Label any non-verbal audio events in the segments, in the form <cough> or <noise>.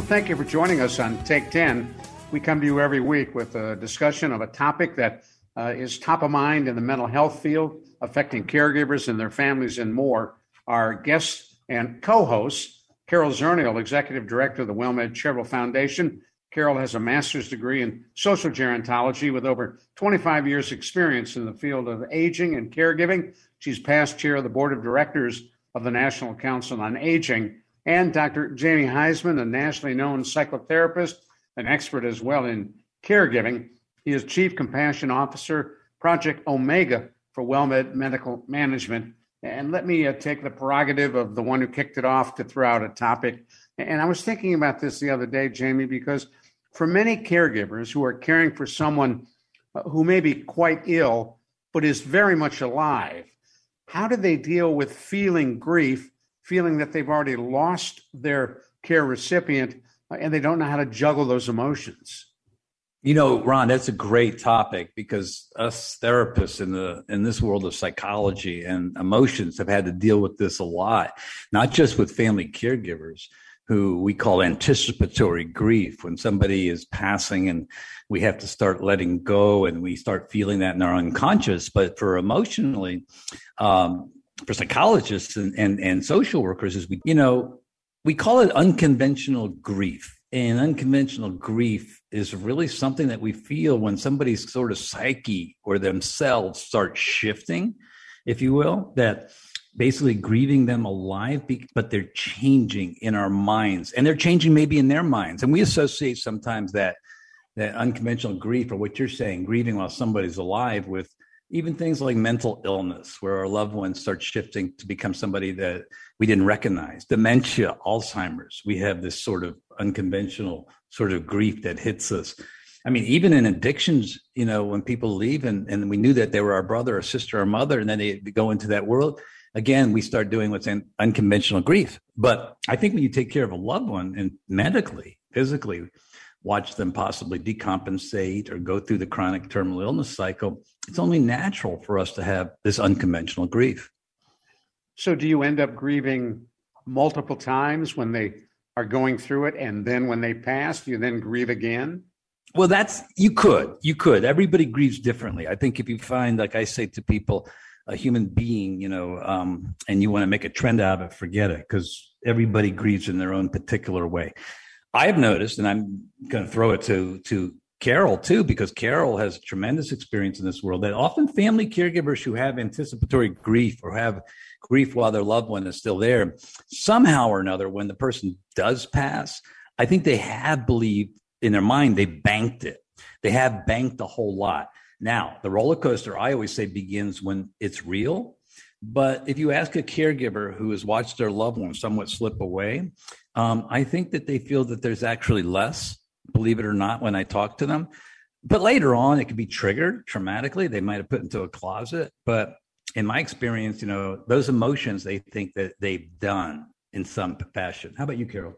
Well, thank you for joining us on Take 10. We come to you every week with a discussion of a topic that uh, is top of mind in the mental health field, affecting caregivers and their families and more. Our guest and co host, Carol Zernial, Executive Director of the WellMed Charitable Foundation. Carol has a master's degree in social gerontology with over 25 years' experience in the field of aging and caregiving. She's past chair of the board of directors of the National Council on Aging and Dr. Jamie Huysman, a nationally known psychotherapist, an expert as well in caregiving. He is Chief Compassion Officer, Project Omega for WellMed Medical Management. And let me uh, take the prerogative of the one who kicked it off to throw out a topic. And I was thinking about this the other day, Jamie, because for many caregivers who are caring for someone uh, who may be quite ill, but is very much alive, how do they deal with feeling grief feeling that they've already lost their care recipient uh, and they don't know how to juggle those emotions. You know, Ron, that's a great topic because us therapists in the in this world of psychology and emotions have had to deal with this a lot, not just with family caregivers who we call anticipatory grief when somebody is passing and we have to start letting go and we start feeling that in our unconscious. But for emotionally, um, for psychologists and, and, and social workers is we, you know, we call it unconventional grief. And unconventional grief is really something that we feel when somebody's sort of psyche or themselves start shifting, if you will, that basically grieving them alive, but they're changing in our minds and they're changing maybe in their minds. And we associate sometimes that that unconventional grief or what you're saying, grieving while somebody's alive with even things like mental illness, where our loved ones start shifting to become somebody that we didn't recognize, dementia, Alzheimer's. We have this sort of unconventional sort of grief that hits us. I mean, even in addictions, you know, when people leave and, and we knew that they were our brother or sister or mother, and then they go into that world, again, we start doing what's an unconventional grief. But I think when you take care of a loved one and medically, physically, watch them possibly decompensate or go through the chronic terminal illness cycle, it's only natural for us to have this unconventional grief. So, do you end up grieving multiple times when they are going through it, and then when they pass, you then grieve again? Well, that's you could, you could. Everybody grieves differently. I think if you find, like I say to people, a human being, you know, um, and you want to make a trend out of it, forget it, because everybody grieves in their own particular way. I've noticed, and I'm going to throw it to to Carol too, because Carol has tremendous experience in this world. That often family caregivers who have anticipatory grief or have grief while their loved one is still there, somehow or another, when the person does pass, I think they have believed in their mind they banked it. They have banked a whole lot. Now, the roller coaster, I always say, begins when it's real. But if you ask a caregiver who has watched their loved one somewhat slip away, um, I think that they feel that there's actually less, believe it or not, when I talk to them. But later on, it could be triggered traumatically. They might have put into a closet. But in my experience, you know, those emotions they think that they've done in some fashion. How about you, Carol?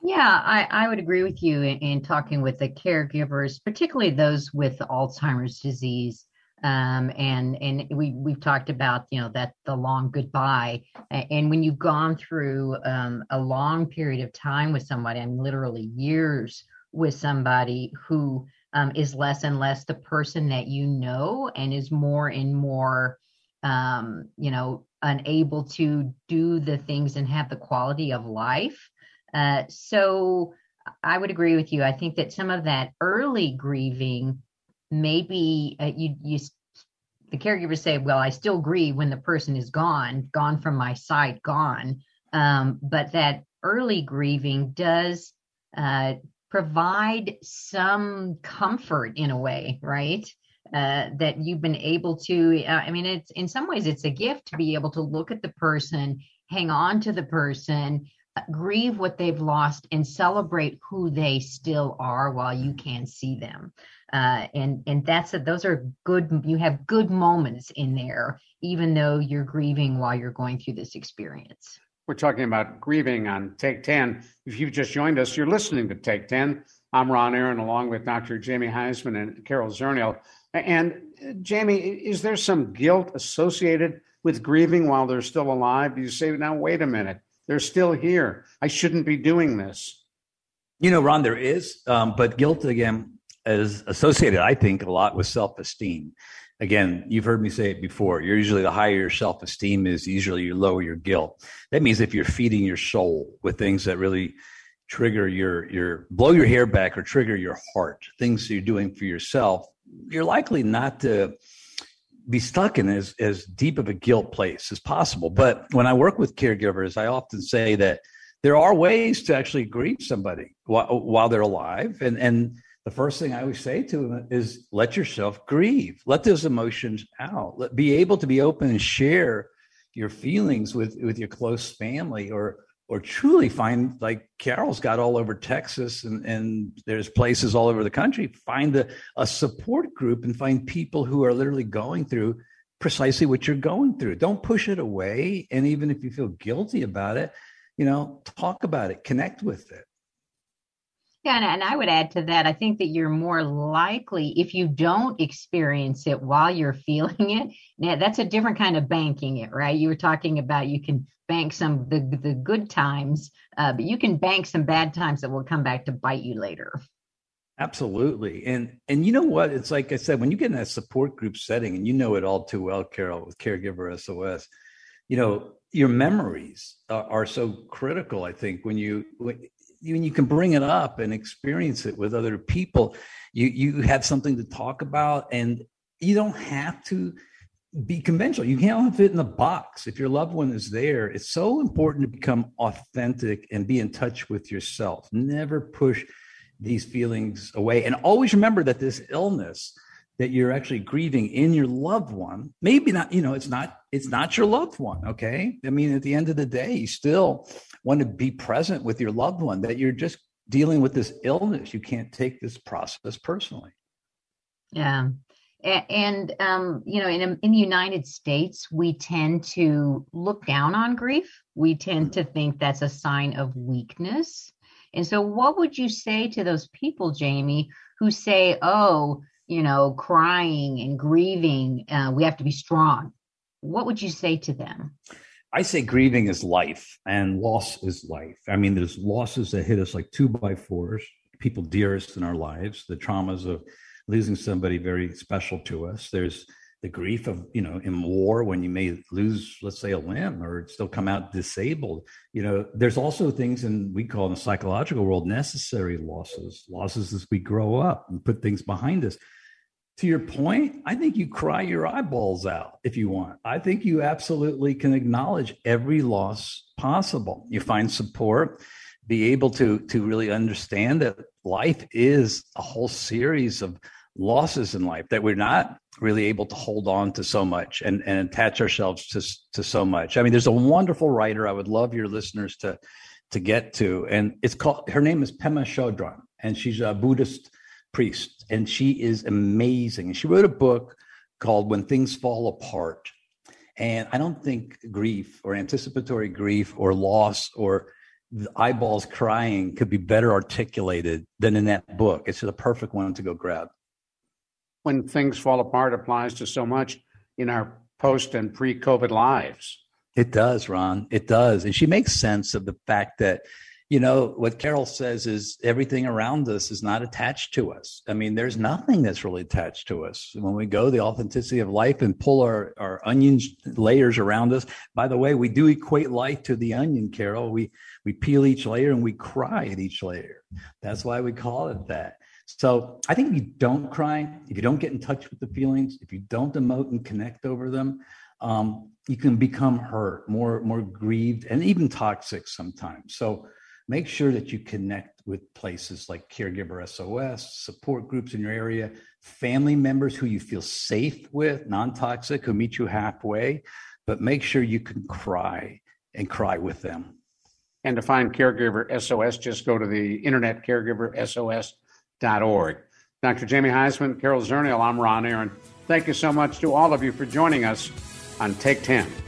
Yeah, I, I would agree with you in, in talking with the caregivers, particularly those with Alzheimer's disease um, and and we we've talked about you know that the long goodbye. And when you've gone through um, a long period of time with somebody i literally years with somebody who um, is less and less the person that you know and is more and more um, you know unable to do the things and have the quality of life. Uh, so i would agree with you. I think that some of that early grieving maybe uh, you you the caregivers say, "Well, I still grieve when the person is gone, gone from my sight, gone." Um, but that early grieving does uh, provide some comfort in a way, right? Uh, that you've been able to. Uh, I mean, it's in some ways it's a gift to be able to look at the person, hang on to the person, uh, grieve what they've lost, and celebrate who they still are while you can see them. Uh, and and that's a, those are good. You have good moments in there, even though you're grieving while you're going through this experience. We're talking about grieving on Take 10. If you've just joined us, you're listening to Take 10. I'm Ron Aaron, along with Dr. Jamie Huysman and Carol Zernial. And uh, Jamie, is there some guilt associated with grieving while they're still alive? Do you say, now, wait a minute, they're still here. I shouldn't be doing this? You know, Ron, there is, um, but guilt, again, is associated, I think, a lot with self esteem again, you've heard me say it before. You're usually the higher your self esteem is, usually you lower your guilt. That means if you're feeding your soul with things that really trigger your your blow your hair back or trigger your heart, things you're doing for yourself, you're likely not to be stuck in as as deep of a guilt place as possible. But when I work with caregivers, I often say that there are ways to actually grieve somebody while, while they're alive, and and the first thing I always say to them is let yourself grieve, let those emotions out, let, be able to be open and share your feelings with with your close family or or truly find like Carol's got all over Texas and, and there's places all over the country. Find a, a support group and find people who are literally going through precisely what you're going through. Don't push it away. And even if you feel guilty about it, you know, talk about it, connect with it. Yeah, and, I would add to that, I think that you're more likely if you don't experience it while you're feeling <laughs> it. Now, that's a different kind of banking it, right? You were talking about you can bank some the the good times, uh, but you can bank some bad times that will come back to bite you later. Absolutely. And and you know what? It's like I said, when you get in that support group setting, and you know it all too well, Carol, with Caregiver SOS, you know, your memories are, are so critical, I think, when you when, when you can bring it up and experience it with other people, you you have something to talk about, and you don't have to be conventional. You can't fit in a box. If your loved one is there, it's so important to become authentic and be in touch with yourself. Never push these feelings away, and always remember that this illness that you're actually grieving in your loved one. Maybe not you know it's not it's not your loved one okay? I mean at the end of the day you still want to be present with your loved one that you're just dealing with this illness. You can't take this process personally. Yeah. And um, you know in, in the united states we tend to look down on grief. We tend to think that's a sign of weakness. And so what would you say to those people jamie who say oh you know, crying and grieving, uh, we have to be strong. What would you say to them? I say grieving is life and loss is life. I mean, there's losses that hit us like two by fours, people dearest in our lives, the traumas of losing somebody very special to us. There's the grief of, you know, in war when you may lose, let's say, a limb or still come out disabled. You know, there's also things in we call in the psychological world necessary losses, losses as we grow up and put things behind us to your point, I think you cry your eyeballs out if you want. I think you absolutely can acknowledge every loss possible. You find support, be able to to really understand that life is a whole series of losses in life that we're not really able to hold on to so much and, and attach ourselves to, to so much. I mean, there's a wonderful writer I would love your listeners to to get to, and it's called her name is Pema Chodron, and she's a Buddhist priest, and she is amazing. She wrote a book called When Things Fall Apart. And I don't think grief or anticipatory grief or loss or eyeballs crying could be better articulated than in that book. It's the perfect one to go grab. When things fall apart applies to so much in our post and pre COVID lives. It does, Ron. It does. And she makes sense of the fact that you know, what Carol says is everything around us is not attached to us. I mean, there's nothing that's really attached to us. When we go the authenticity of life and pull our, our onion layers around us, by the way, we do equate life to the onion, Carol. We, we peel each layer and we cry at each layer. That's why we call it that. So I think if you don't cry, if you don't get in touch with the feelings, if you don't emote and connect over them, um, you can become hurt, more more grieved, and even toxic sometimes. So make sure that you connect with places like Caregiver SOS, support groups in your area, family members who you feel safe with, non toxic, who meet you halfway, but make sure you can cry and cry with them. And to find Caregiver SOS, just go to the internet caregiversos.org. Dr. Jamie Huysman, Carol Zernial, I'm Ron Aaron. Thank you so much to all of you for joining us on Take 10.